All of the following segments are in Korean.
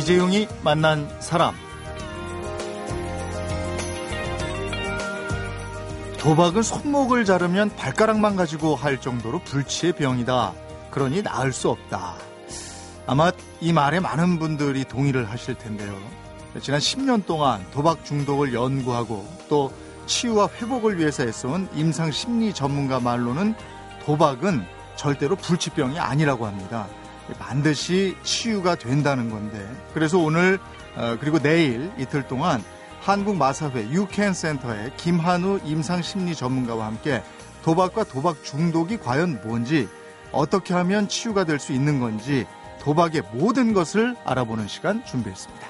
이재용이 만난 사람. 도박은 손목을 자르면 발가락만 가지고 할 정도로 불치의 병이다. 그러니 나을 수 없다. 아마 이 말에 많은 분들이 동의를 하실 텐데요. 지난 10년 동안 도박 중독을 연구하고 또 치유와 회복을 위해서 애써온 임상 심리 전문가 말로는 도박은 절대로 불치병이 아니라고 합니다. 반드시 치유가 된다는 건데 그래서 오늘 어, 그리고 내일 이틀 동안 한국마사회 유캔센터의 김한우 임상심리 전문가와 함께 도박과 도박 중독이 과연 뭔지 어떻게 하면 치유가 될 수 있는 건지 도박의 모든 것을 알아보는 시간 준비했습니다.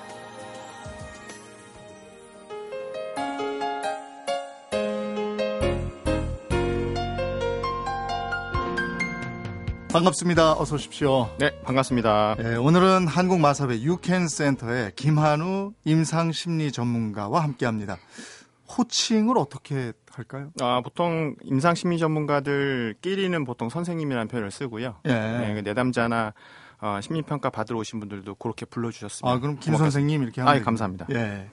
반갑습니다. 어서 오십시오. 네, 반갑습니다. 네, 오늘은 한국마사회 유캔센터의 김한우 임상심리 전문가와 함께합니다. 호칭을 어떻게 할까요? 아, 보통 임상심리 전문가들끼리는 보통 선생님이라는 표현을 쓰고요. 예. 네, 그 내담자나 어, 심리평가 받으러 오신 분들도 그렇게 불러주셨습니다. 아, 그럼 김 선생님 이렇게 하면 아, 예, 감사합니다. 예.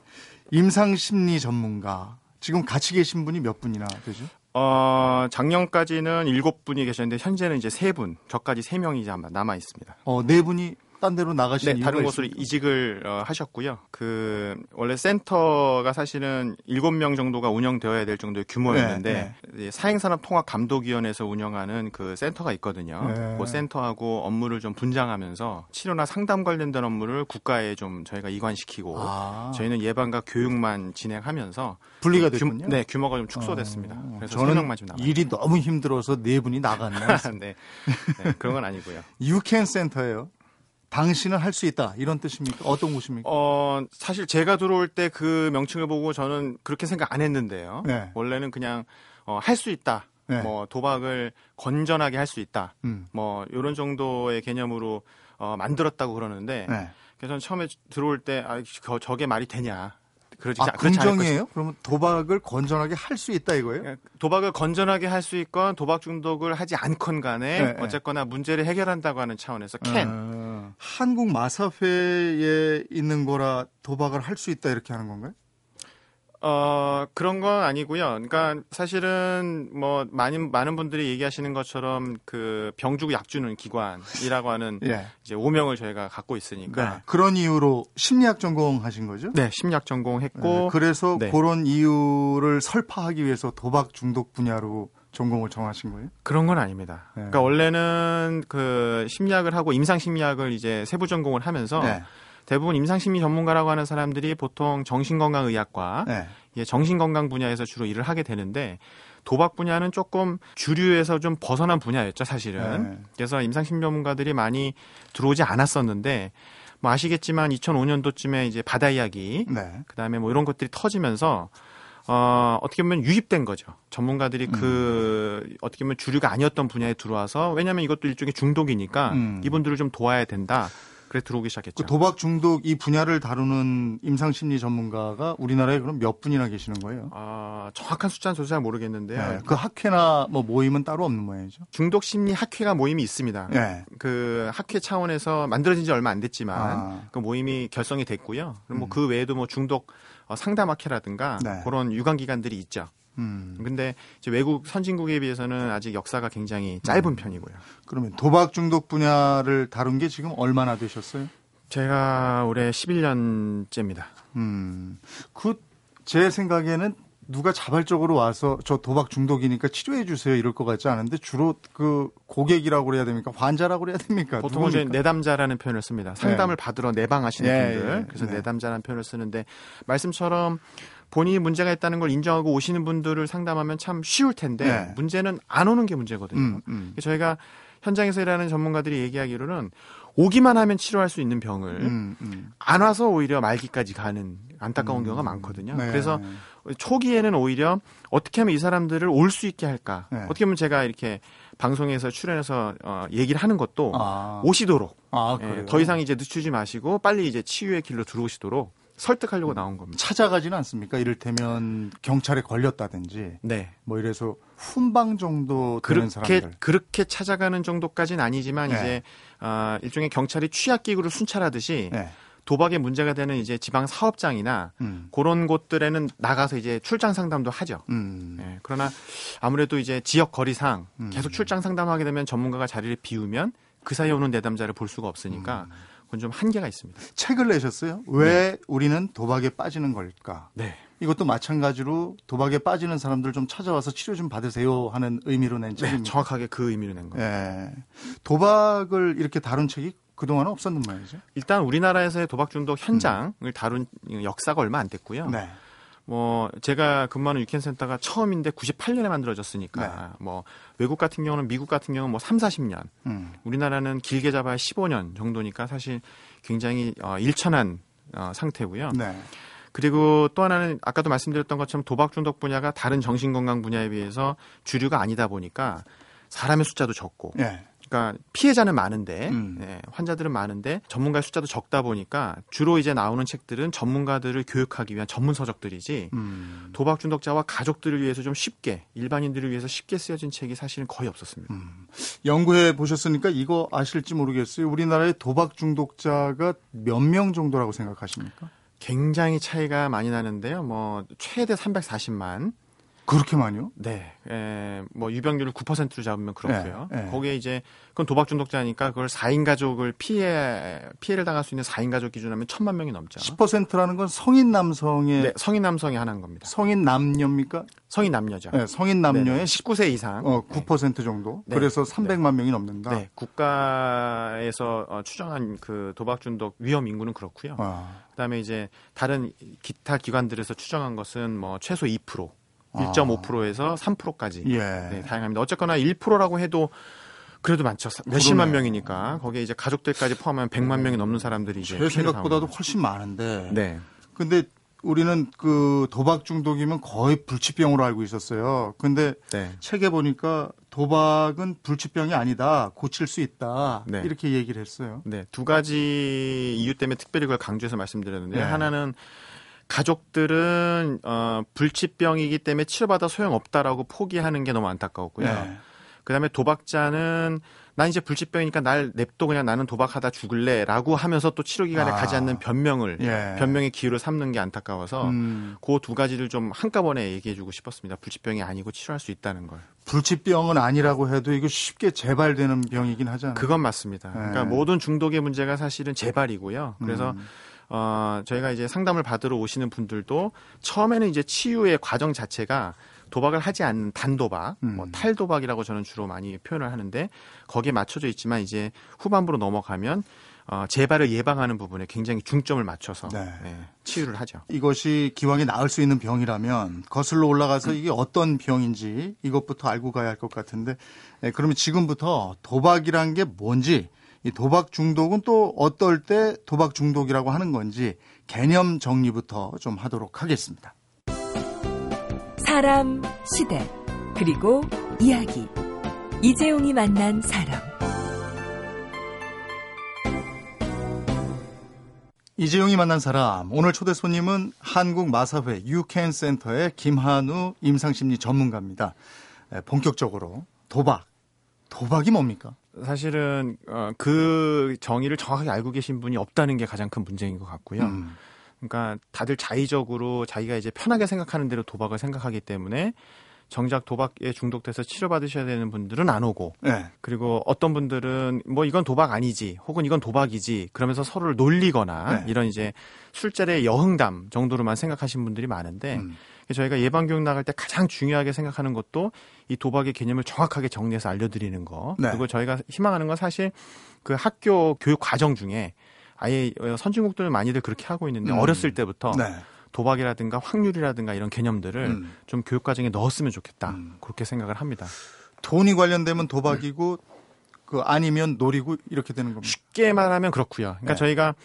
임상심리 전문가. 지금 같이 계신 분이 몇 분이나 되죠? 어, 작년까지는 일곱 분이 계셨는데 현재는 이제 세 분, 저까지 세 명이 남아 있습니다. 어, 네 분이 딴 데로 나가신 네, 다른 곳으로 있습니까? 이직을 어, 하셨고요. 그 원래 센터가 사실은 일곱 명 정도가 운영되어야 될 정도의 규모였는데 이 사행산업통합감독위원회에서 운영하는 그 센터가 있거든요. 네. 그 센터하고 업무를 좀 분장하면서 치료나 상담 관련된 업무를 국가에 좀 저희가 이관시키고 아, 저희는 예방과 교육만 진행하면서 분리가 규- 됐군요. 네, 규모가 좀 축소됐습니다. 어, 그래서 세 저는 명만 좀 남아. 일이 너무 힘들어서 네 분이 나갔네. 네. 네, 그런 건 아니고요. 유캔 센터예요. 당신은 할 수 있다. 이런 뜻입니까? 어떤 곳입니까? 어, 사실 제가 들어올 때 그 명칭을 보고 저는 그렇게 생각 안 했는데요. 네. 원래는 그냥 어, 할 수 있다. 네. 뭐 도박을 건전하게 할 수 있다. 음. 뭐 이런 정도의 개념으로 어, 만들었다고 그러는데 네. 그래서 처음에 들어올 때 아, 저, 저게 말이 되냐. 그러지 아, 긍정이에요? 그러면 도박을 건전하게 할 수 있다 이거예요? 것이다. 도박을 건전하게 할 수 있건 도박 중독을 하지 않건 간에 네, 네. 어쨌거나 문제를 해결한다고 하는 차원에서 캔. 어, 한국 마사회에 있는 거라 도박을 할 수 있다 이렇게 하는 건가요? 어, 그런 건 아니고요. 그러니까 사실은 뭐 많은 많은 분들이 얘기하시는 것처럼 그 병주고 약 주는 기관이라고 하는 예. 이제 오명을 저희가 갖고 있으니까 네. 그런 이유로 심리학 전공하신 거죠? 네, 심리학 전공했고 네, 그래서 네. 그런 이유를 설파하기 위해서 도박 중독 분야로 전공을 정하신 거예요? 그런 건 아닙니다. 네. 그러니까 원래는 그 심리학을 하고 임상 심리학을 이제 세부 전공을 하면서 네. 대부분 임상 심리 전문가라고 하는 사람들이 보통 정신건강의학과 네. 예, 정신건강 분야에서 주로 일을 하게 되는데 도박 분야는 조금 주류에서 좀 벗어난 분야였죠, 사실은. 네. 그래서 임상심리 전문가들이 많이 들어오지 않았었는데 뭐 아시겠지만 2005년도쯤에 이제 바다 이야기 네. 그다음에 뭐 이런 것들이 터지면서 어, 어떻게 보면 유입된 거죠. 전문가들이 그 어떻게 보면 주류가 아니었던 분야에 들어와서 왜냐하면 이것도 일종의 중독이니까 음. 이분들을 좀 도와야 된다. 그래 들어오기 시작했죠. 그 도박 중독 이 분야를 다루는 임상 심리 전문가가 우리나라에 그럼 몇 분이나 계시는 거예요? 아, 정확한 숫자는 저도 잘 모르겠는데요. 네. 그 학회나 뭐 모임은 따로 없는 모양이죠? 중독 심리 학회가 모임이 있습니다. 네. 그 학회 차원에서 만들어진 지 얼마 안 됐지만 아. 그 모임이 결성이 됐고요. 음. 뭐그 외에도 뭐 중독 어, 상담 학회라든가 네. 그런 유관 기관들이 있죠. 음. 근데 이제 외국 선진국에 비해서는 아직 역사가 굉장히 짧은 편이고요. 그러면 도박 중독 분야를 다룬 게 지금 얼마나 되셨어요? 제가 올해 11년째입니다. 음. 그 제 생각에는 누가 자발적으로 와서 저 도박 중독이니까 치료해 주세요 이럴 것 같지 않은데 주로 그 고객이라고 그래야 됩니까? 환자라고 그래야 됩니까? 보통은 이제? 내담자라는 표현을 씁니다. 상담을 받으러 내방하시는 예, 분들. 예, 그래서 네. 내담자라는 표현을 쓰는데 말씀처럼 본인이 문제가 있다는 걸 인정하고 오시는 분들을 상담하면 참 쉬울 텐데 네. 문제는 안 오는 게 문제거든요. 음, 음. 저희가 현장에서 일하는 전문가들이 얘기하기로는 오기만 하면 치료할 수 있는 병을 음, 음. 안 와서 오히려 말기까지 가는 안타까운 음. 경우가 많거든요. 네. 그래서 초기에는 오히려 어떻게 하면 이 사람들을 올 수 있게 할까? 네. 어떻게 보면 제가 이렇게 방송에서 출연해서 어, 얘기를 하는 것도 아, 오시도록 아, 예? 더 이상 이제 늦추지 마시고 빨리 이제 치유의 길로 들어오시도록 설득하려고 나온 겁니다. 찾아가지는 않습니까? 이를테면 경찰에 걸렸다든지 네. 뭐 이래서 훈방 정도 되는 그렇게 사람들. 그렇게 찾아가는 정도까지는 아니지만 네. 이제 아, 일종의 경찰이 취약 기구를 순찰하듯이 네. 도박에 문제가 되는 이제 지방 사업장이나 음. 그런 곳들에는 나가서 이제 출장 상담도 하죠. 음. 네, 그러나 아무래도 이제 지역 거리상 음. 계속 출장 상담하게 되면 전문가가 자리를 비우면 그 사이에 오는 내담자를 볼 수가 없으니까 음. 그건 좀 한계가 있습니다. 책을 내셨어요? 왜 네. 우리는 도박에 빠지는 걸까? 네. 이것도 마찬가지로 도박에 빠지는 사람들 좀 찾아와서 치료 좀 받으세요 하는 의미로 낸 네, 책입니다. 네, 정확하게 그 의미로 낸 거예요. 네. 도박을 이렇게 다룬 책이 그동안은 없었는 말이죠. 일단 우리나라에서의 도박 중독 현장을 음. 다룬 역사가 얼마 안 됐고요. 네. 뭐 제가 근무하는 유캔센터가 처음인데 98년에 만들어졌으니까 네. 뭐 외국 같은 경우는 미국 같은 경우는 뭐 3, 40년. 음. 우리나라는 길게 잡아야 15년 정도니까 사실 굉장히 어, 일천한 어, 상태고요. 네. 그리고 또 하나는 아까도 말씀드렸던 것처럼 도박 중독 분야가 다른 정신 건강 분야에 비해서 주류가 아니다 보니까 사람의 숫자도 적고 네. 그러니까 피해자는 많은데 음. 네, 환자들은 많은데 전문가 숫자도 적다 보니까 주로 이제 나오는 책들은 전문가들을 교육하기 위한 전문 서적들이지 음. 도박 중독자와 가족들을 위해서 좀 쉽게 일반인들을 위해서 쉽게 쓰여진 책이 사실은 거의 없었습니다. 음. 연구해 보셨으니까 이거 아실지 모르겠어요. 우리나라의 도박 중독자가 몇 명 정도라고 생각하십니까? 굉장히 차이가 많이 나는데요. 뭐 최대 340만 그렇게 많이요? 네. 에, 예, 뭐 유병률을 9%로 잡으면 그렇고요. 네, 네. 거기에 이제 그건 도박 중독자니까 그걸 4인 가족을 피해 피해를 당할 수 있는 4인 가족 기준하면 천만 명이 넘죠. 10%라는 건 성인 남성의 네, 성인 남성이 하나인 겁니다. 성인 남녀입니까? 성인 남녀죠. 네, 성인 남녀의 19세 이상. 어, 9% 정도. 네. 그래서 300만 명이 넘는다. 네. 국가에서 어, 추정한 그 도박 중독 위험 인구는 그렇고요. 아. 그다음에 이제 다른 기타 기관들에서 추정한 것은 뭐 최소 2% 1.5%에서 3%까지 예. 네, 다양합니다. 어쨌거나 1%라고 해도 그래도 많죠. 몇십만 명이니까 거기에 이제 가족들까지 포함하면 100만 명이 넘는 사람들이 이제 제 생각보다도 훨씬 많은데. 네. 근데 우리는 그 도박 중독이면 거의 불치병으로 알고 있었어요. 근데 네. 책에 보니까 도박은 불치병이 아니다. 고칠 수 있다. 네. 이렇게 얘기를 했어요. 네. 두 가지 이유 때문에 특별히 그걸 강조해서 말씀드렸는데 네. 하나는 가족들은 어, 불치병이기 때문에 치료받아 소용없다라고 포기하는 게 너무 안타까웠고요. 네. 그다음에 도박자는 난 이제 불치병이니까 날 냅둬 그냥 나는 도박하다 죽을래라고 하면서 또 치료 기간에 아. 가지 않는 변명을 예. 변명의 기회로 삼는 게 안타까워서 음. 그두 가지를 좀 한꺼번에 얘기해 주고 싶었습니다. 불치병이 아니고 치료할 수 있다는 걸. 불치병은 아니라고 해도 이거 쉽게 재발되는 병이긴 하잖아요. 그건 맞습니다. 예. 그러니까 모든 중독의 문제가 사실은 재발이고요. 그래서 음. 어, 저희가 이제 상담을 받으러 오시는 분들도 처음에는 이제 치유의 과정 자체가 도박을 하지 않는 단도박, 뭐 음. 뭐 탈도박이라고 저는 주로 많이 표현을 하는데 거기에 맞춰져 있지만 이제 후반부로 넘어가면 어, 재발을 예방하는 부분에 굉장히 중점을 맞춰서 네. 네, 치유를 하죠. 이것이 기왕에 나을 수 있는 병이라면 거슬러 올라가서 이게 어떤 병인지 이것부터 알고 가야 할 것 같은데 네, 그러면 지금부터 도박이란 게 뭔지 이 도박 중독은 또 어떨 때 도박 중독이라고 하는 건지 개념 정리부터 좀 하도록 하겠습니다. 사람, 시대, 그리고 이야기. 이재용이 만난 사람. 이재용이 만난 사람. 오늘 초대 손님은 한국 마사회 유캔 센터의 김한우 임상심리 전문가입니다. 본격적으로 도박. 도박이 뭡니까? 사실은 어, 그 정의를 정확하게 알고 계신 분이 없다는 게 가장 큰 문제인 것 같고요. 음. 그러니까 다들 자의적으로 자기가 이제 편하게 생각하는 대로 도박을 생각하기 때문에 정작 도박에 중독돼서 치료받으셔야 되는 분들은 안 오고 네. 그리고 어떤 분들은 뭐 이건 도박 아니지 혹은 이건 도박이지 그러면서 서로를 놀리거나 네. 이런 이제 술자리의 여흥담 정도로만 생각하신 분들이 많은데 음. 저희가 예방 교육 나갈 때 가장 중요하게 생각하는 것도 이 도박의 개념을 정확하게 정리해서 알려드리는 거. 네. 그리고 저희가 희망하는 건 사실 그 학교 교육 과정 중에 아예 선진국들은 많이들 그렇게 하고 있는데 음. 어렸을 때부터 네. 도박이라든가 확률이라든가 이런 개념들을 음. 좀 교육 과정에 넣었으면 좋겠다. 음. 그렇게 생각을 합니다. 돈이 관련되면 도박이고 그 아니면 놀이고 이렇게 되는 겁니다. 쉽게 말하면 그렇고요. 그러니까 네. 저희가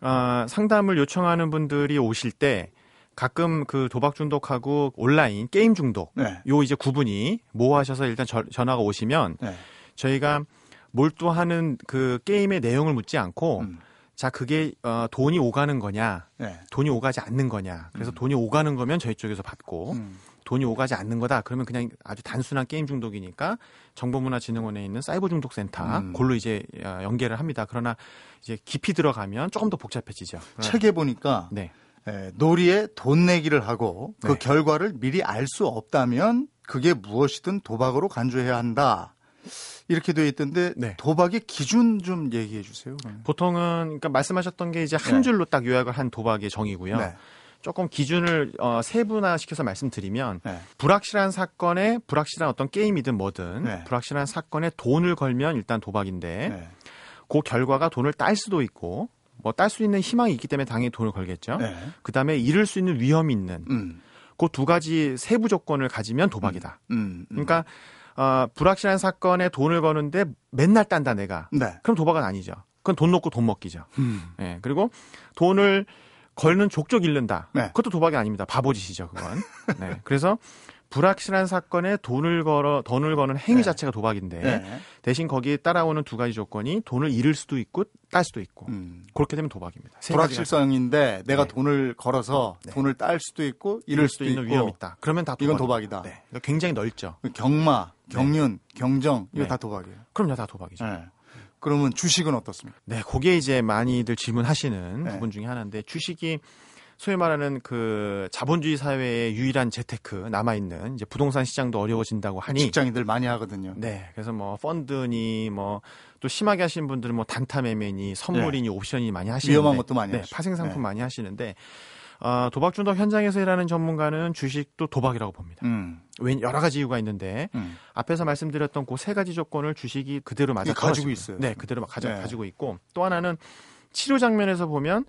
어, 상담을 요청하는 분들이 오실 때 가끔 그 도박 중독하고 온라인 게임 중독 네. 요 이제 구분이 모호하셔서 일단 저, 전화가 오시면 네. 저희가 몰두하는 그 게임의 내용을 묻지 않고 음. 자 그게 어, 돈이 오가는 거냐 네. 돈이 오가지 않는 거냐 그래서 음. 돈이 오가는 거면 저희 쪽에서 받고 음. 돈이 오가지 않는 거다. 그러면 그냥 아주 단순한 게임 중독이니까 정보문화진흥원에 있는 사이버 중독센터 음. 골로 이제 어, 연계를 합니다. 그러나 이제 깊이 들어가면 조금 더 복잡해지죠. 책에 보니까 네. 에, 놀이에 돈 내기를 하고 그 네. 결과를 미리 알 수 없다면 그게 무엇이든 도박으로 간주해야 한다. 이렇게 되어 있던데 네. 도박의 기준 좀 얘기해 주세요. 보통은 그러니까 말씀하셨던 게 이제 한 네. 줄로 딱 요약을 한 도박의 정의고요. 네. 조금 기준을 어, 세분화 시켜서 말씀드리면 네. 불확실한 사건에 불확실한 어떤 게임이든 뭐든 네. 불확실한 사건에 돈을 걸면 일단 도박인데 네. 그 결과가 돈을 딸 수도 있고 뭐 딸 수 있는 희망이 있기 때문에 당연히 돈을 걸겠죠. 네. 그다음에 잃을 수 있는 위험이 있는 음. 그두 가지 세부 조건을 가지면 도박이다. 음. 음. 음. 그러니까 어, 불확실한 사건에 돈을 거는데 맨날 딴다 내가. 네. 그럼 도박은 아니죠. 그건 돈 놓고 돈 먹기죠. 음. 예. 그리고 돈을 걸는 족족 잃는다. 네. 그것도 도박이 아닙니다. 바보짓이죠, 그건. 네. 그래서 불확실한 사건에 돈을 걸어 돈을 거는 행위 네. 자체가 도박인데 네. 대신 거기에 따라오는 두 가지 조건이 돈을 잃을 수도 있고 딸 수도 있고 음. 그렇게 되면 도박입니다. 불확실성인데 내가 네. 돈을 걸어서 네. 돈을 딸 수도 있고 잃을 수도, 수도 있는 위험이 있다. 그러면 다 도박. 이건 도박이다. 네. 그러니까 굉장히 넓죠. 경마, 경륜, 경정 이거 다 도박이에요. 그럼요, 다 도박이죠. 그러면 주식은 어떻습니까? 네, 그게 이제 많이들 질문하시는 부분 중에 하나인데 주식이 소위 말하는 그 자본주의 사회의 유일한 재테크 남아 있는 이제 부동산 시장도 어려워진다고 하니 직장인들 많이 하거든요. 네. 그래서 뭐 펀드니 뭐 또 심하게 하시는 분들은 뭐 단타 매매니 선물이니 네. 옵션이 많이 하시는데 위험한 것도 많이 네, 하시죠. 파생 상품 네. 많이 하시는데 어, 도박 중독 현장에서 일하는 전문가는 주식도 도박이라고 봅니다. 음. 왜 여러 가지 이유가 있는데 음. 앞에서 말씀드렸던 그 세 가지 조건을 주식이 그대로 맞아 가지고 있어요. 네, 그대로 가져, 네. 가지고 있고 또 하나는 치료 장면에서 보면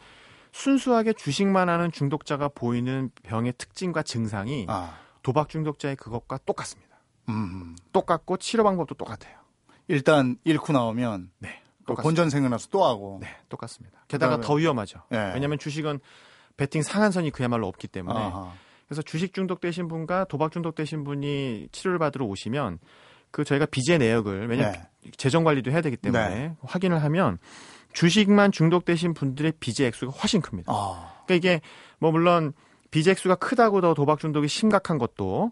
순수하게 주식만 하는 중독자가 보이는 병의 특징과 증상이 아. 도박 중독자의 그것과 똑같습니다. 음. 똑같고 치료 방법도 똑같아요. 일단 잃고 나오면 네, 본전 생겨나서 또 하고. 네, 똑같습니다. 게다가 더 위험하죠. 네. 왜냐하면 주식은 베팅 상한선이 그야말로 없기 때문에. 아하. 그래서 주식 중독되신 분과 도박 중독되신 분이 치료를 받으러 오시면 그 저희가 비제 내역을 왜냐 네. 재정 관리도 해야 되기 때문에 네. 확인을 하면 주식만 중독되신 분들의 비제 액수가 훨씬 큽니다. 아. 그러니까 이게 뭐 물론 비제 액수가 크다고 더 도박 중독이 심각한 것도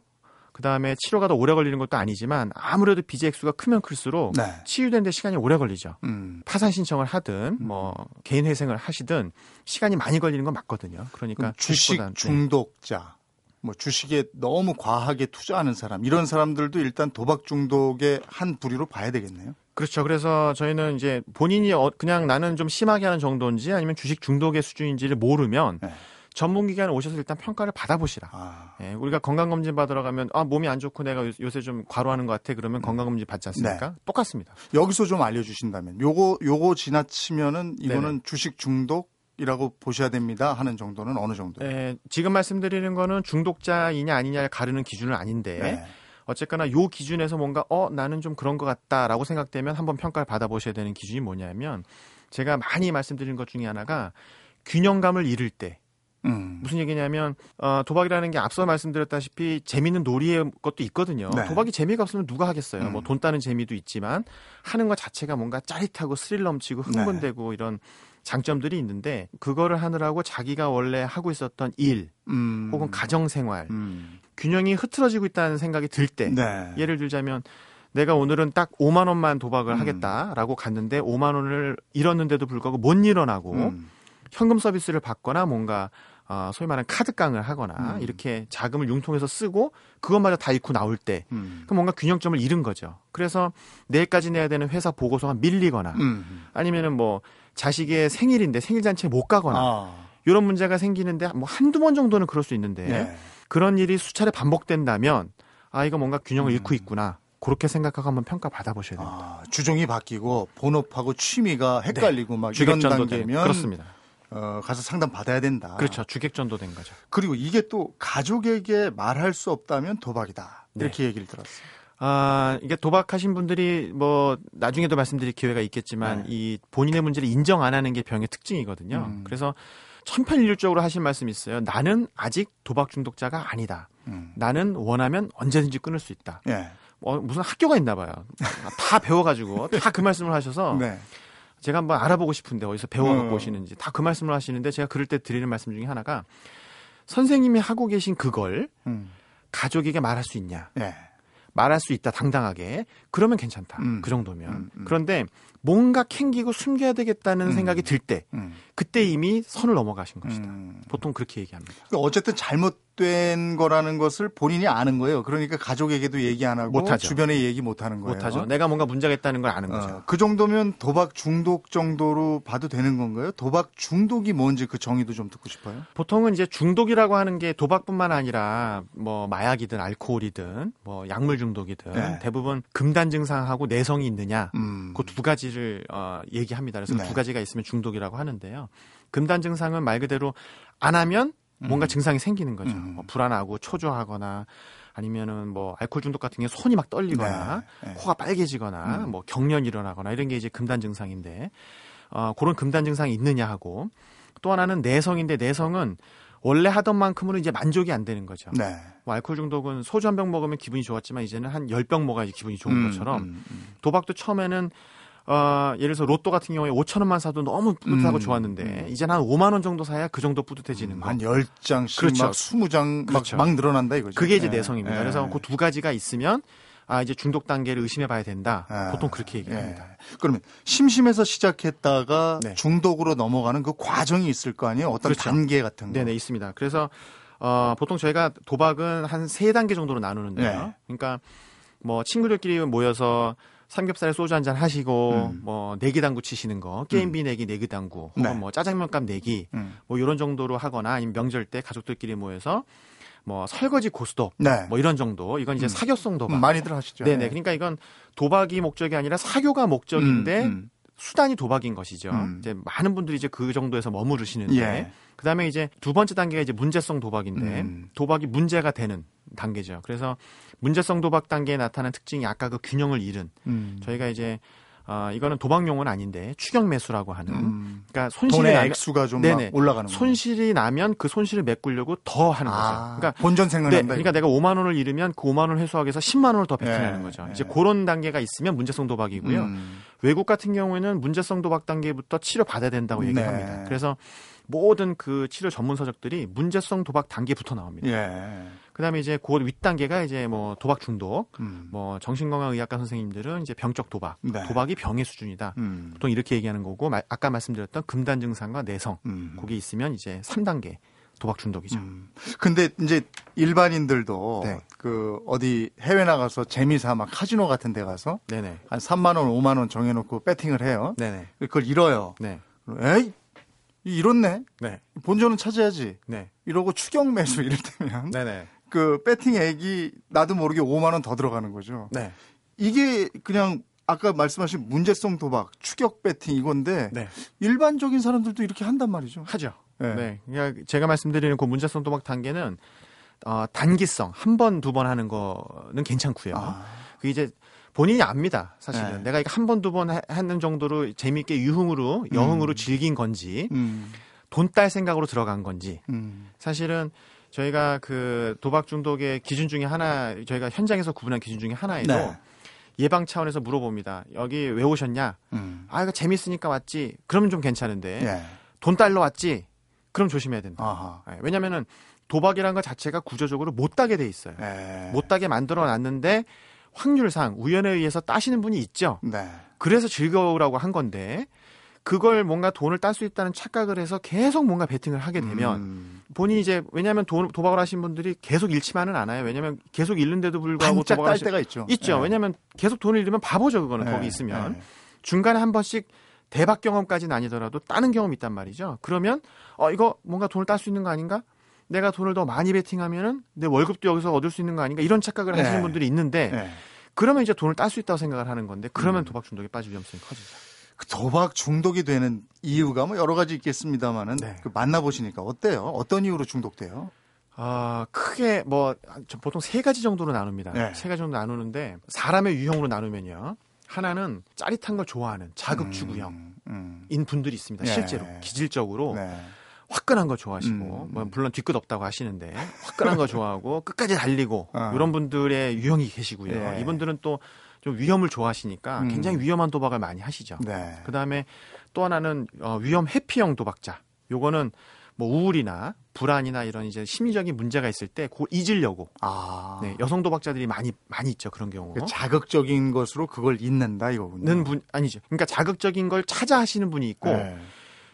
그 다음에 치료가 더 오래 걸리는 것도 아니지만 아무래도 비제 액수가 크면 클수록 네. 치유되는데 시간이 오래 걸리죠. 음. 파산 신청을 하든 음. 뭐 개인 회생을 하시든 시간이 많이 걸리는 건 맞거든요. 그러니까 주식 네. 중독자 뭐 주식에 너무 과하게 투자하는 사람 이런 사람들도 일단 도박 중독의 한 부류로 봐야 되겠네요. 그렇죠. 그래서 저희는 이제 본인이 어, 그냥 나는 좀 심하게 하는 정도인지 아니면 주식 중독의 수준인지를 모르면 네. 전문기관에 오셔서 일단 평가를 받아보시라. 아. 예, 우리가 건강검진 받으러 가면 아 몸이 안 좋고 내가 요새 좀 과로하는 것 같아 그러면 음. 건강검진 받지 않습니까? 네. 똑같습니다. 여기서 좀 알려주신다면 요거 요거 지나치면은 이거는 네네. 주식 중독 이라고 보셔야 됩니다 하는 정도는 어느 정도? 네, 지금 말씀드리는 거는 중독자이냐 아니냐를 가르는 기준은 아닌데 네. 어쨌거나 요 기준에서 뭔가 어 나는 좀 그런 것 같다라고 생각되면 한번 평가를 받아보셔야 되는 기준이 뭐냐면 제가 많이 말씀드린 것 중에 하나가 균형감을 잃을 때 음. 무슨 얘기냐면 어, 도박이라는 게 앞서 말씀드렸다시피 재밌는 놀이의 것도 있거든요. 네. 도박이 재미가 없으면 누가 하겠어요. 뭐 음. 뭐돈 따는 재미도 있지만 하는 것 자체가 뭔가 짜릿하고 스릴 넘치고 흥분되고 네. 이런 장점들이 있는데 그거를 하느라고 자기가 원래 하고 있었던 일 음. 혹은 가정 생활 음. 균형이 흐트러지고 있다는 생각이 들때 네. 예를 들자면 내가 오늘은 딱 5만 원만 도박을 음. 하겠다라고 갔는데 5만 원을 잃었는데도 불구하고 못 일어나고 음. 현금 서비스를 받거나 뭔가 어, 소위 말하는 카드깡을 하거나 음. 이렇게 자금을 융통해서 쓰고 그것마저 다 잃고 나올 때 음. 그럼 뭔가 균형점을 잃은 거죠. 그래서 내일까지 내야 되는 회사 보고서가 밀리거나 음. 아니면은 뭐 자식의 생일인데 생일 잔치에 못 가거나 아. 이런 문제가 생기는데 뭐 한두 번 정도는 그럴 수 있는데 네. 그런 일이 수차례 반복된다면 아 이거 뭔가 균형을 음. 잃고 있구나. 그렇게 생각하고 한번 평가 받아보셔야 됩니다. 아, 주종이 바뀌고 본업하고 취미가 헷갈리고 네. 막 이런 단계면 그렇습니다. 어, 가서 상담 받아야 된다. 그렇죠. 주객전도 된 거죠. 그리고 이게 또 가족에게 말할 수 없다면 도박이다. 이렇게 네. 얘기를 들었어요. 아, 이게 도박하신 분들이 뭐 나중에도 말씀드릴 기회가 있겠지만 네. 이 본인의 문제를 인정 안 하는 게 병의 특징이거든요. 음. 그래서 천편일률적으로 하신 말씀이 있어요. 나는 아직 도박 중독자가 아니다. 음. 나는 원하면 언제든지 끊을 수 있다. 네. 어, 무슨 학교가 있나 봐요. 다 배워가지고 다 그 말씀을 하셔서 네. 제가 한번 알아보고 싶은데 어디서 배워갖고 음. 오시는지 다 그 말씀을 하시는데 제가 그럴 때 드리는 말씀 중에 하나가 선생님이 하고 계신 그걸 음. 가족에게 말할 수 있냐? 예. 말할 수 있다 당당하게 그러면 괜찮다 음. 그 정도면 음, 음. 그런데 뭔가 캥기고 숨겨야 되겠다는 음. 생각이 들 때 음. 그때 이미 선을 넘어가신 것이다 음. 보통 그렇게 얘기합니다 그러니까 어쨌든 잘못된 거라는 것을 본인이 아는 거예요. 그러니까 가족에게도 얘기 안 하고 못하죠. 주변에 얘기 못 하는 거예요. 못하죠 내가 뭔가 문제가 있다는 걸 아는 거죠 어, 그 정도면 도박 중독 정도로 봐도 되는 건가요? 도박 중독이 뭔지 그 정의도 좀 듣고 싶어요. 보통은 이제 중독이라고 하는 게 도박뿐만 아니라 뭐 마약이든 알코올이든 뭐 약물 중독이든 네. 대부분 금단 증상하고 내성이 있느냐 음. 그 두 가지를 어, 얘기합니다. 그래서 네. 두 가지가 있으면 중독이라고 하는데요. 금단 증상은 말 그대로 안 하면 뭔가 음. 증상이 생기는 거죠. 음. 뭐 불안하고 초조하거나 아니면은 뭐 알코올 중독 같은 게 손이 막 떨리거나 네, 네. 코가 빨개지거나 음. 뭐 경련이 일어나거나 이런 게 이제 금단 증상인데 어, 그런 금단 증상이 있느냐 하고 또 하나는 내성인데 내성은 원래 하던 만큼으로 이제 만족이 안 되는 거죠. 네. 뭐 알코올 중독은 소주 한 병 먹으면 기분이 좋았지만 이제는 한 열 병 먹어야지 기분이 좋은 음, 것처럼 음, 음. 도박도 처음에는 어, 예를 들어서 로또 같은 경우에 5천 원만 사도 너무 뿌듯하고 음, 좋았는데 음. 이제는 한 5만 원 정도 사야 그 정도 뿌듯해지는 거. 한 10장씩 그렇죠. 막 20장 그렇죠. 막, 막 늘어난다 이거죠. 그게 이제 예. 내성입니다. 예. 그래서 그 두 가지가 있으면 아 이제 중독 단계를 의심해 봐야 된다. 아, 보통 그렇게 얘기합니다. 예. 그러면 심심해서 시작했다가 네. 중독으로 넘어가는 그 과정이 있을 거 아니에요? 어떤 그렇죠. 단계 같은 거. 네네 있습니다. 그래서 어, 보통 저희가 도박은 한 세 단계 정도로 나누는데요. 네. 그러니까 뭐 친구들끼리 모여서 삼겹살에 소주 한 잔 하시고 음. 뭐 내기 당구 치시는 거 게임비 내기 내기 당구 혹은 네. 뭐 짜장면값 내기 음. 뭐 이런 정도로 하거나 아니면 명절 때 가족들끼리 모여서 뭐 설거지 고스톱 네. 뭐 이런 정도 이건 이제 음. 사교성 도박. 음, 많이들 하시죠. 네네. 예. 그러니까 이건 도박이 목적이 아니라 사교가 목적인데 음, 음. 수단이 도박인 것이죠. 음. 이제 많은 분들이 이제 그 정도에서 머무르시는데 예. 그다음에 이제 두 번째 단계가 이제 문제성 도박인데 음. 도박이 문제가 되는 단계죠. 그래서 문제성 도박 단계에 나타나는 특징이 아까 그 균형을 잃은 음. 저희가 이제 어, 이거는 도박 용어는 아닌데 추격 매수라고 하는 음. 그러니까 손실이 돈의 액수가 좀. 올라가는. 손실이 나면 그 손실을 메꾸려고 더 하는 거죠. 아, 그러니까 본전 네, 생각난다. 그러니까 내가 5만 원을 잃으면 그 5만 원을 회수하기 위해서 10만 원을 더 베팅하는 예, 거죠. 예. 이제 그런 단계가 있으면 문제성 도박이고요. 음. 외국 같은 경우에는 문제성 도박 단계부터 치료 받아야 된다고 네. 얘기합니다. 그래서 모든 그 치료 전문 서적들이 문제성 도박 단계부터 나옵니다. 예. 그다음에 이제 그 윗단계가 이제 뭐 도박 중독, 음. 뭐 정신건강의학과 선생님들은 이제 병적 도박, 네. 도박이 병의 수준이다. 음. 보통 이렇게 얘기하는 거고 마- 아까 말씀드렸던 금단 증상과 내성, 음. 그게 있으면 이제 3단계 도박 중독이죠. 음. 근데 이제 일반인들도 네. 그 어디 해외 나가서 재미삼아 막 카지노 같은 데 가서 네네, 한 3만 원, 5만 원 정해 놓고 배팅을 해요. 네네, 그걸 잃어요. 네, 에이 잃었네. 네, 본전은 찾아야지. 네, 이러고 추격 매수 이럴 때면 네네, 그 배팅액이 나도 모르게 5만 원 더 들어가는 거죠. 네, 이게 그냥 아까 말씀하신 문제성 도박, 추격 배팅 이건데 네. 일반적인 사람들도 이렇게 한단 말이죠. 하죠. 네. 네. 그러니까 제가 말씀드리는 그 문제성 도박 단계는 어, 단기성 한 번 두번 하는 거는 괜찮고요. 아, 그 이제 본인이 압니다. 사실은 네. 내가 이거 한 번두번 하는 정도로 재미있게 유흥으로 여흥으로 음. 즐긴 건지 음, 돈딸 생각으로 들어간 건지 음, 사실은 저희가 그 도박 중독의 기준 중에 하나 저희가 현장에서 구분한 기준 중에 하나에도 네. 예방 차원에서 물어봅니다. 여기 왜 오셨냐? 음. 아 이거 재밌으니까 왔지. 그러면 좀 괜찮은데 예. 돈 딸러 왔지. 그럼 조심해야 된다. 예, 왜냐면은 도박이라는 것 자체가 구조적으로 못 따게 돼 있어요. 예. 못 따게 만들어 놨는데 확률상 우연에 의해서 따시는 분이 있죠. 네. 그래서 즐거우라고 한 건데 그걸 뭔가 돈을 딸 수 있다는 착각을 해서 계속 뭔가 베팅을 하게 되면 음. 본인이 이제 왜냐하면 돈, 도박을 하신 분들이 계속 잃지만은 않아요. 왜냐하면 계속 잃는데도 불구하고 도박을 딸 하시- 때가 있죠. 있죠. 예. 왜냐하면 계속 돈을 잃으면 바보죠. 그거는 예. 거기 있으면 예. 중간에 한 번씩 대박 경험까지는 아니더라도 따는 경험이 있단 말이죠. 그러면 어 이거 뭔가 돈을 딸 수 있는 거 아닌가? 내가 돈을 더 많이 베팅하면은 내 월급도 여기서 얻을 수 있는 거 아닌가? 이런 착각을 하시는 네. 분들이 있는데 예. 그러면 이제 돈을 딸 수 있다고 생각을 하는 건데 그러면 음. 도박 중독에 빠질 위험성이 커지죠. 그 도박 중독이 되는 이유가 뭐 여러 가지 있겠습니다만은 네. 그 만나보시니까 어때요? 어떤 이유로 중독돼요? 아, 크게 뭐저 보통 세 가지 정도로 나눕니다. 네. 세 가지 정도 나누는데 사람의 유형으로 나누면요. 하나는 짜릿한 걸 좋아하는 자극주구형 음, 음. 인 분들이 있습니다. 예. 실제로 기질적으로 네. 화끈한 거 좋아하시고 음. 뭐 물론 뒤끝 없다고 하시는데 화끈한 거 좋아하고 끝까지 달리고 어. 이런 분들의 유형이 계시고요. 예. 이분들은 또 좀 위험을 좋아하시니까 음. 굉장히 위험한 도박을 많이 하시죠. 네. 그다음에 또 하나는 어, 위험 회피형 도박자. 요거는 뭐 우울이나 불안이나 이런 이제 심리적인 문제가 있을 때 그걸 잊으려고 아. 네, 여성 도박자들이 많이 많이 있죠 그런 경우. 그 자극적인 것으로 그걸 잊는다 이거군요. 는 분 아니죠. 그러니까 자극적인 걸 찾아 하시는 분이 있고 네.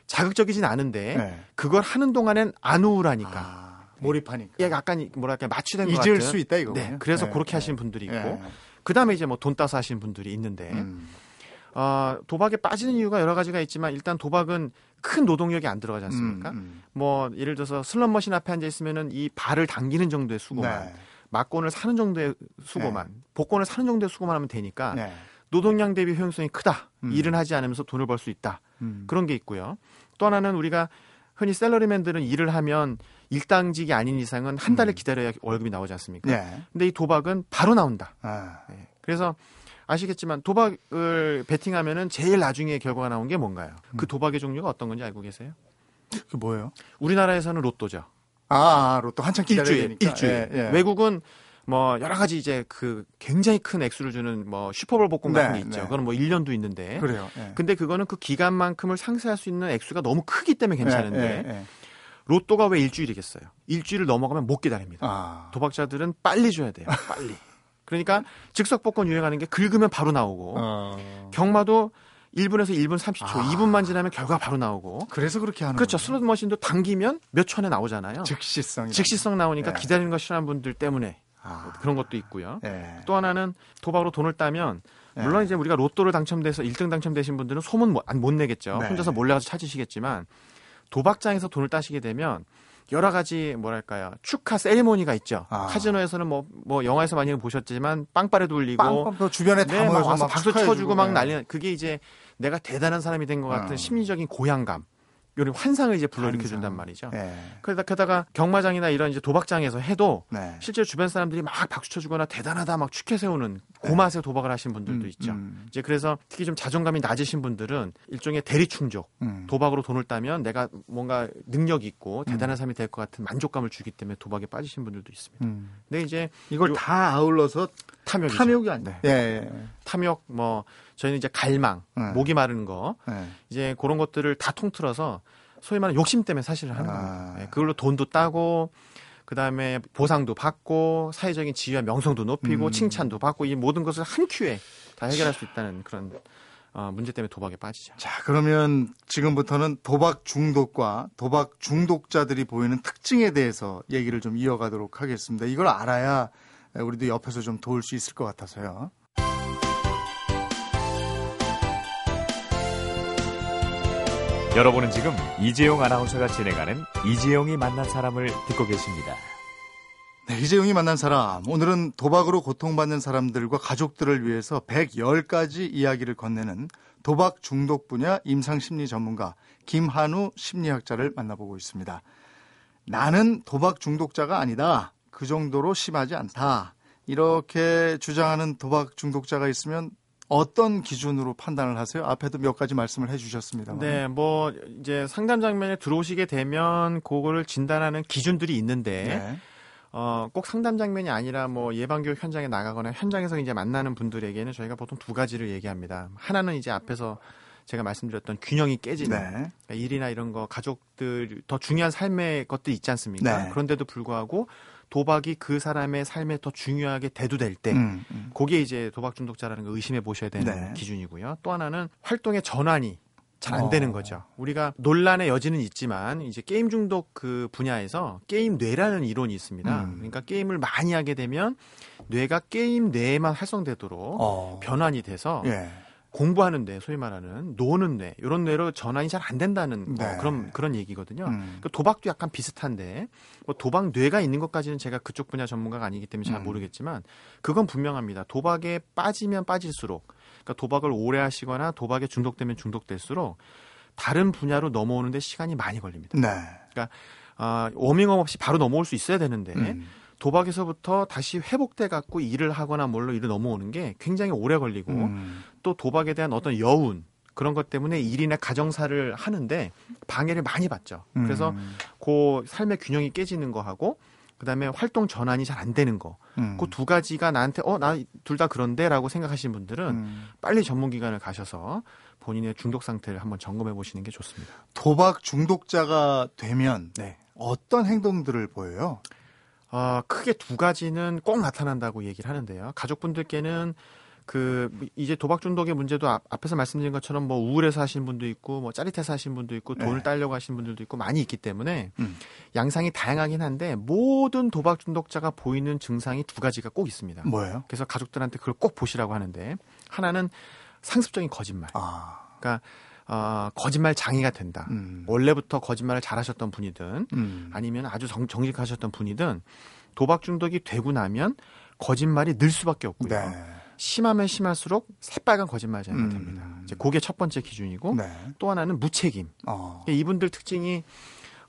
자극적이진 않은데 네. 그걸 하는 동안엔 안 우울하니까 아, 몰입하니까. 얘가 약간 뭐랄까 것 잊을. 수 있다 이거. 네, 그래서 그렇게 하시는 분들이 있고 네. 그 다음에 이제 뭐 돈 따서 하시는 분들이 있는데 음. 어, 도박에 빠지는 이유가 여러 가지가 있지만 일단 도박은 큰 노동력이 안 들어가지 않습니까? 음, 음. 뭐 예를 들어서 슬롯머신 앞에 앉아 있으면은 이 발을 당기는 정도의 수고만 네. 막권을 사는 정도의 수고만 복권을 사는 정도의 수고만 하면 되니까 네. 노동량 대비 효용성이 크다. 음. 일은 하지 않으면서 돈을 벌 수 있다. 음. 그런 게 있고요. 또 하나는 우리가 흔히 셀러리맨들은 일을 하면 일당직이 아닌 이상은 한 달을 음. 기다려야 월급이 나오지 않습니까? 네. 근데 이 도박은 바로 나온다. 아. 네. 그래서 아시겠지만 도박을 베팅하면은 제일 나중에 결과가 나온 게 뭔가요? 그 도박의 종류가 어떤 건지 알고 계세요? 그 뭐예요? 우리나라에서는 로또죠. 아, 아, 로또 한참 기다려야 일주일, 되니까. 일주일. 예, 예. 외국은 뭐 여러 가지 이제 그 굉장히 큰 액수를 주는 뭐 슈퍼볼 복권 같은 네, 게 있죠. 네. 그거는 뭐 1년도 있는데. 그래요. 예. 근데 그거는 그 기간만큼을 상쇄할 수 있는 액수가 너무 크기 때문에 괜찮은데 예, 예, 예. 로또가 왜 일주일이겠어요? 일주일을 넘어가면 못 기다립니다. 아. 도박자들은 빨리 줘야 돼요. 빨리. 그러니까 즉석 복권 유행하는 게 긁으면 바로 나오고 어. 경마도 1분에서 1분 30초, 아. 2분만 지나면 결과 바로 나오고 그래서 그렇게 하는 그렇죠. 슬롯 머신도 당기면 몇초 안에 나오잖아요. 즉시성이 즉시성 나오니까 네. 기다리는 거 싫어하는 분들 때문에 아. 그런 것도 있고요. 예. 또 하나는 도박으로 돈을 따면 네. 물론 이제 우리가 로또를 당첨돼서 1등 당첨되신 분들은 소문 못, 안- 못 내겠죠. 네. 혼자서 몰래 가서 찾으시겠지만 도박장에서 돈을 따시게 되면 여러 가지 뭐랄까요 축하 세리머니가 있죠. 아. 카지노에서는 뭐뭐 영화에서 많이 보셨지만 빵빠레 돌리고 빵빵 주변에 다 네, 막 모여서 막 박수 쳐주고 막 예. 난리. 그게 이제 내가 대단한 사람이 된 것 같은 어. 심리적인 고향감, 이런 환상을 이제 불러일으켜. 준단 말이죠. 예. 그러다 게다가 경마장이나 이런 이제 도박장에서 해도 네. 실제로 주변 사람들이 막 박수 쳐주거나 대단하다 막 축해 세우는 고맛에 도박을 하신 분들도 음, 있죠. 음, 이제 그래서 특히 좀 자존감이 낮으신 분들은 일종의 대리 충족, 음. 도박으로 돈을 따면 내가 뭔가 능력 이 있고 대단한 사람이 될 것 같은 만족감을 주기 때문에 도박에 빠지신 분들도 있습니다. 음. 근데 이제 이걸 요- 다 아울러서 탐욕이죠. 탐욕이 아니에요. 네. 예, 예. 탐욕 뭐 저희는 이제 갈망, 네. 목이 마른 거 예. 이제 그런 것들을 다 통틀어서 소위 말하는 욕심 때문에 사실을 하는 아. 겁니다. 예, 그걸로 돈도 따고 그다음에 보상도 받고 사회적인 지위와 명성도 높이고 음. 칭찬도 받고 이 모든 것을 한 큐에 다 해결할 수 있다는 그런 어, 문제 때문에 도박에 빠지죠. 자, 그러면 지금부터는 도박 중독과 도박 중독자들이 보이는 특징에 대해서 얘기를 좀 이어가도록 하겠습니다. 이걸 알아야 우리도 옆에서 좀 도울 수 있을 것 같아서요. 여러분은 지금 이재용 아나운서가 진행하는 이재용이 만난 사람을 듣고 계십니다. 네, 이재용이 만난 사람. 오늘은 도박으로 고통받는 사람들과 가족들을 위해서 110가지 이야기를 건네는 도박 중독 분야 임상심리 전문가 김한우 심리학자를 만나보고 있습니다. 나는 도박 중독자가 아니다. 그 정도로 심하지 않다. 이렇게 주장하는 도박 중독자가 있으면 어떤 기준으로 판단을 하세요? 앞에도 몇 가지 말씀을 해주셨습니다. 네, 뭐 이제 상담 장면에 들어오시게 되면 그거를 진단하는 기준들이 있는데 네. 어, 꼭 상담 장면이 아니라 뭐 예방교육 현장에 나가거나 현장에서 이제 만나는 분들에게는 저희가 보통 두 가지를 얘기합니다. 하나는 이제 앞에서 제가 말씀드렸던 균형이 깨지는 네. 그러니까 일이나 이런 거 가족들 더 중요한 삶의 것도 있지 않습니까? 네. 그런데도 불구하고 도박이 그 사람의 삶에 더 중요하게 대두될 때 음, 음. 그게 이제 도박 중독자라는 걸 의심해 보셔야 되는 네. 기준이고요. 또 하나는 활동의 전환이 잘안 어. 되는 거죠. 우리가 논란의 여지는 있지만 이제 게임 중독 그 분야에서 게임 뇌라는 이론이 있습니다. 음. 그러니까 게임을 많이 하게 되면 뇌가 게임 뇌에만 활성되도록 어. 변환이 돼서 예. 공부하는 뇌, 소위 말하는 노는 뇌 이런 뇌로 전환이 잘 안 된다는 뭐 네. 그런 그런 얘기거든요. 음. 그 도박도 약간 비슷한데 뭐 도박 뇌가 있는 것까지는 제가 그쪽 분야 전문가가 아니기 때문에 잘 음. 모르겠지만 그건 분명합니다. 도박에 빠지면 빠질수록 그러니까 도박을 오래 하시거나 도박에 중독되면 중독될수록 다른 분야로 넘어오는데 시간이 많이 걸립니다. 네. 아, 워밍업 없이 바로 넘어올 수 있어야 되는데 음. 도박에서부터 다시 회복돼 갖고 일을 하거나 뭘로 일을 넘어오는 게 굉장히 오래 걸리고 음. 또 도박에 대한 어떤 여운 그런 것 때문에 일이나 가정사를 하는데 방해를 많이 받죠. 그래서 음. 그 삶의 균형이 깨지는 거하고 그다음에 활동 전환이 잘 안 되는 거. 음. 그두 가지가 나한테 어 나 둘 다 그런데라고 생각하시는 분들은 음. 빨리 전문 기관을 가셔서 본인의 중독 상태를 한번 점검해 보시는 게 좋습니다. 도박 중독자가 되면 네. 어떤 행동들을 보여요? 어, 크게 두 가지는 꼭 나타난다고 얘기를 하는데요. 가족분들께는 그 이제 도박 중독의 문제도 앞, 앞에서 말씀드린 것처럼 뭐 우울해서 하시는 분도 있고 뭐 짜릿해서 하시는 분도 있고 돈을 네. 따려고 하시는 분들도 있고 많이 있기 때문에 음. 양상이 다양하긴 한데 모든 도박 중독자가 보이는 증상이 두 가지가 꼭 있습니다. 뭐예요? 그래서 가족들한테 그걸 꼭 보시라고 하는데 하나는 상습적인 거짓말. 아, 그러니까 어, 거짓말 장애가 된다. 음. 원래부터 거짓말을 잘하셨던 분이든 음. 아니면 아주 정, 정직하셨던 분이든 도박 중독이 되고 나면 거짓말이 늘 수밖에 없고요. 네. 심하면 심할수록 새빨간 거짓말장애가 음. 됩니다. 이제 그게 첫 번째 기준이고 네. 또 하나는 무책임. 어. 이분들 특징이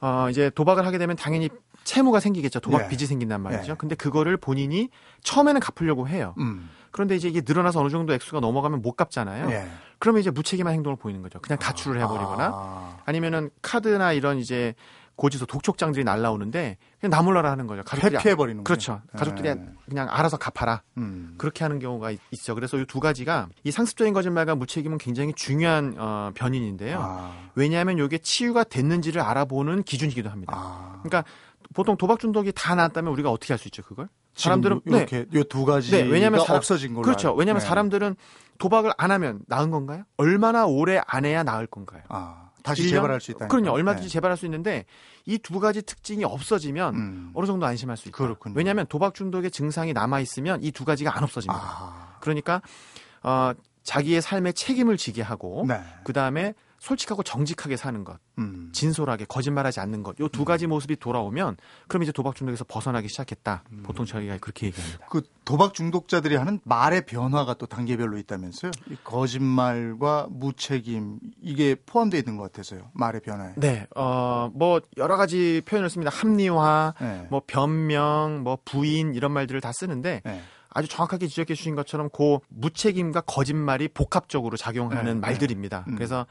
어 이제 도박을 하게 되면 당연히 채무가 생기겠죠. 도박 예. 빚이 생긴단 말이죠. 예. 근데 그거를 본인이 처음에는 갚으려고 해요. 음. 그런데 이제 이게 늘어나서 어느 정도 액수가 넘어가면 못 갚잖아요. 예. 그러면 이제 무책임한 행동을 보이는 거죠. 그냥 가출을 해버리거나 아. 아니면은 카드나 이런 이제 고지서 독촉장들이 날라오는데 그냥 나몰라라 하는 거죠. 가족들이 회피해 버리는 그렇죠. 가족들이 그냥 알아서 갚아라. 음. 그렇게 하는 경우가 있- 있죠. 그래서 이 두 가지가 이 상습적인 거짓말과 무책임은 굉장히 중요한 어, 변인인데요. 아. 왜냐하면 이게 치유가 됐는지를 알아보는 기준이기도 합니다. 아. 그러니까 보통 도박 중독이 다 나았다면 우리가 어떻게 할 수 있죠, 그걸? 사람들은 이렇게 요두 가지가 네, 왜냐면 사람- 없어진 걸로 그렇죠. 왜냐하면 네. 사람들은 도박을 안 하면 나은 건가요? 얼마나 오래 안 해야 나을 건가요? 아, 다시 1년? 재발할 수 있다. 그럼요. 얼마든지 재발할 수 있는데 이 두 가지 특징이 없어지면 음. 어느 정도 안심할 수 있다. 그렇군요. 왜냐하면 도박 중독의 증상이 남아 있으면 이 두 가지가 안 없어집니다. 아. 그러니까 어, 자기의 삶에 책임을 지게 하고 네. 그 다음에 솔직하고 정직하게 사는 것, 음. 진솔하게 거짓말하지 않는 것, 요 두 가지 모습이 돌아오면 그럼 이제 도박 중독에서 벗어나기 시작했다. 보통 저희가 그렇게 얘기합니다. 그 도박 중독자들이 하는 말의 변화가 또 단계별로 있다면서요? 이 거짓말과 무책임 이게 포함되어 있는 것 같아서요. 말의 변화에. 네, 어, 뭐 여러 가지 표현을 씁니다. 합리화, 네. 뭐 변명, 뭐 부인 이런 말들을 다 쓰는데 네. 아주 정확하게 지적해 주신 것처럼 그 무책임과 거짓말이 복합적으로 작용하는 네, 말들입니다. 음. 그래서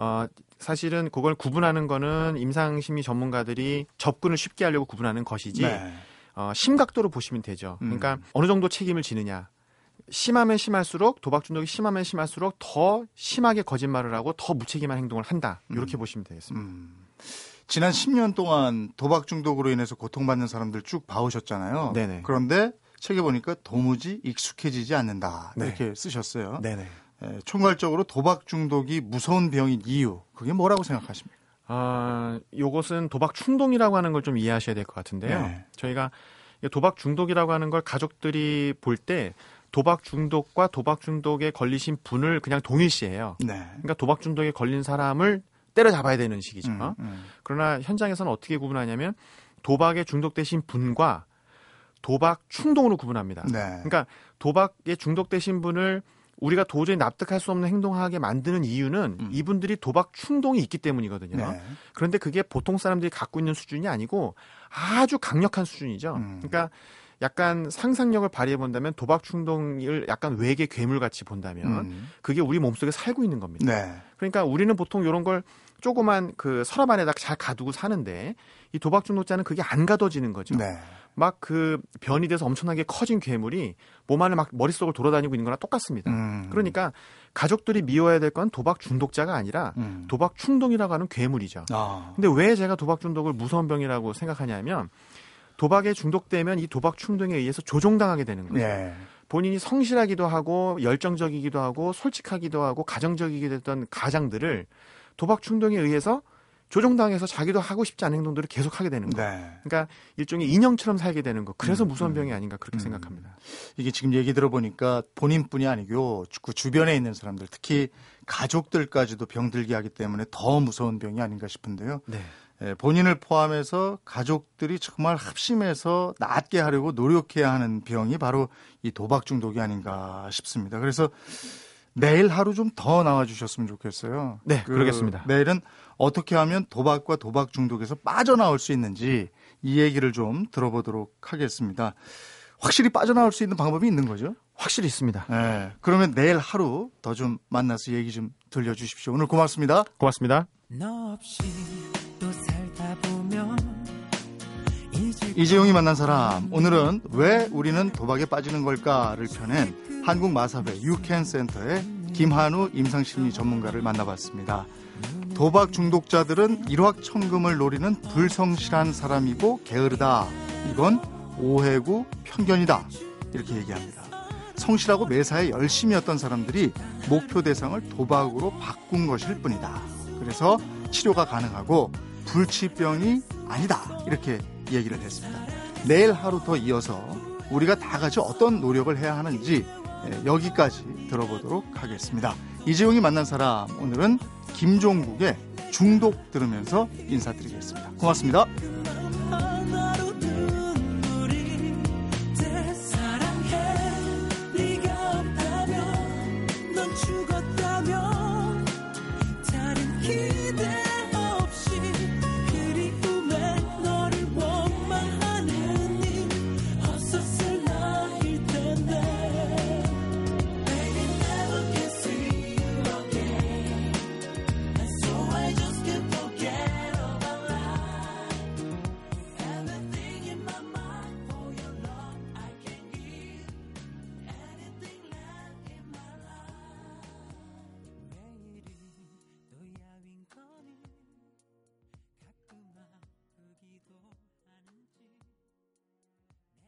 어 사실은 그걸 구분하는 거는 임상심리 전문가들이 접근을 쉽게 하려고 구분하는 것이지 네. 어, 심각도로 보시면 되죠. 음. 그러니까 어느 정도 책임을 지느냐. 심하면 심할수록 도박 중독이 심하면 심할수록 더 심하게 거짓말을 하고 더 무책임한 행동을 한다. 이렇게 보시면 되겠습니다. 음. 지난 10년 동안 도박 중독으로 인해서 고통받는 사람들 쭉 봐오셨잖아요. 네네. 그런데 책에 보니까 도무지 익숙해지지 않는다. 네. 이렇게 쓰셨어요. 네네. 예, 총괄적으로 도박 중독이 무서운 병인 이유 그게 뭐라고 생각하십니까? 아, 요것은 도박 충동이라고 하는 걸 좀 이해하셔야 될 것 같은데요. 네. 저희가 이 도박 중독이라고 하는 걸 가족들이 볼 때 도박 중독과 도박 중독에 걸리신 분을 그냥 동일시해요. 네. 그러니까 도박 중독에 걸린 사람을 때려잡아야 되는 시기죠. 음, 음. 그러나 현장에서는 어떻게 구분하냐면 도박에 중독되신 분과 도박 충동으로 구분합니다. 네. 그러니까 도박에 중독되신 분을 우리가 도저히 납득할 수 없는 행동하게 만드는 이유는 음. 이분들이 도박 충동이 있기 때문이거든요. 네. 그런데 그게 보통 사람들이 갖고 있는 수준이 아니고 아주 강력한 수준이죠. 음. 그러니까 약간 상상력을 발휘해 본다면 도박 충동을 약간 외계 괴물 같이 본다면 음. 그게 우리 몸속에 살고 있는 겁니다. 네. 그러니까 우리는 보통 이런 걸 조그만 그 서랍 안에다 잘 가두고 사는데 이 도박 중독자는 그게 안 가둬지는 거죠. 네. 막 그 변이 돼서 엄청나게 커진 괴물이 몸 안에 막 머릿속을 돌아다니고 있는 거랑 똑같습니다. 음. 그러니까 가족들이 미워야 될 건 도박 중독자가 아니라 음. 도박 충동이라고 하는 괴물이죠. 아. 근데 왜 제가 도박 중독을 무서운 병이라고 생각하냐면 도박에 중독되면 이 도박 충동에 의해서 조종당하게 되는 거예요. 예. 본인이 성실하기도 하고 열정적이기도 하고 솔직하기도 하고 가정적이기도 했던 가장들을 도박 충동에 의해서 조종당해서 자기도 하고 싶지 않은 행동들을 계속 하게 되는 거예요. 네. 그러니까 일종의 인형처럼 살게 되는 거. 그래서 음, 무서운 음. 병이 아닌가 그렇게 음. 생각합니다. 이게 지금 얘기 들어보니까 본인뿐이 아니고 그 주변에 있는 사람들 특히 가족들까지도 병들게 하기 때문에 더 무서운 병이 아닌가 싶은데요. 네. 예, 본인을 포함해서 가족들이 정말 합심해서 낫게 하려고 노력해야 하는 병이 바로 이 도박 중독이 아닌가 싶습니다. 그래서 내일 하루 좀 더 나와 주셨으면 좋겠어요. 네, 그 러겠습니다. 내일은 어떻게 하면 도박과 도박 중독에서 빠져나올 수 있는지 이 얘기를 좀 들어보도록 하겠습니다. 확실히 빠져나올 수 있는 방법이 있는 거죠? 확실히 있습니다. 네. 그러면 내일 하루 더 좀 만나서 얘기 좀 들려주십시오. 오늘 고맙습니다. 고맙습니다. 이재용이 만난 사람 오늘은 왜 우리는 도박에 빠지는 걸까를 펴낸 한국마사회 유캔센터의 김한우 임상심리 전문가를 만나봤습니다. 도박 중독자들은 일확천금을 노리는 불성실한 사람이고 게으르다. 이건 오해고 편견이다. 이렇게 얘기합니다. 성실하고 매사에 열심히 했던 사람들이 목표 대상을 도박으로 바꾼 것일 뿐이다. 그래서 치료가 가능하고 불치병이 아니다. 이렇게 얘기를 했습니다. 내일 하루 더 이어서 우리가 다 같이 어떤 노력을 해야 하는지 예, 여기까지 들어보도록 하겠습니다. 이재용이 만난 사람 오늘은 김종국의 중독 들으면서 인사드리겠습니다. 고맙습니다.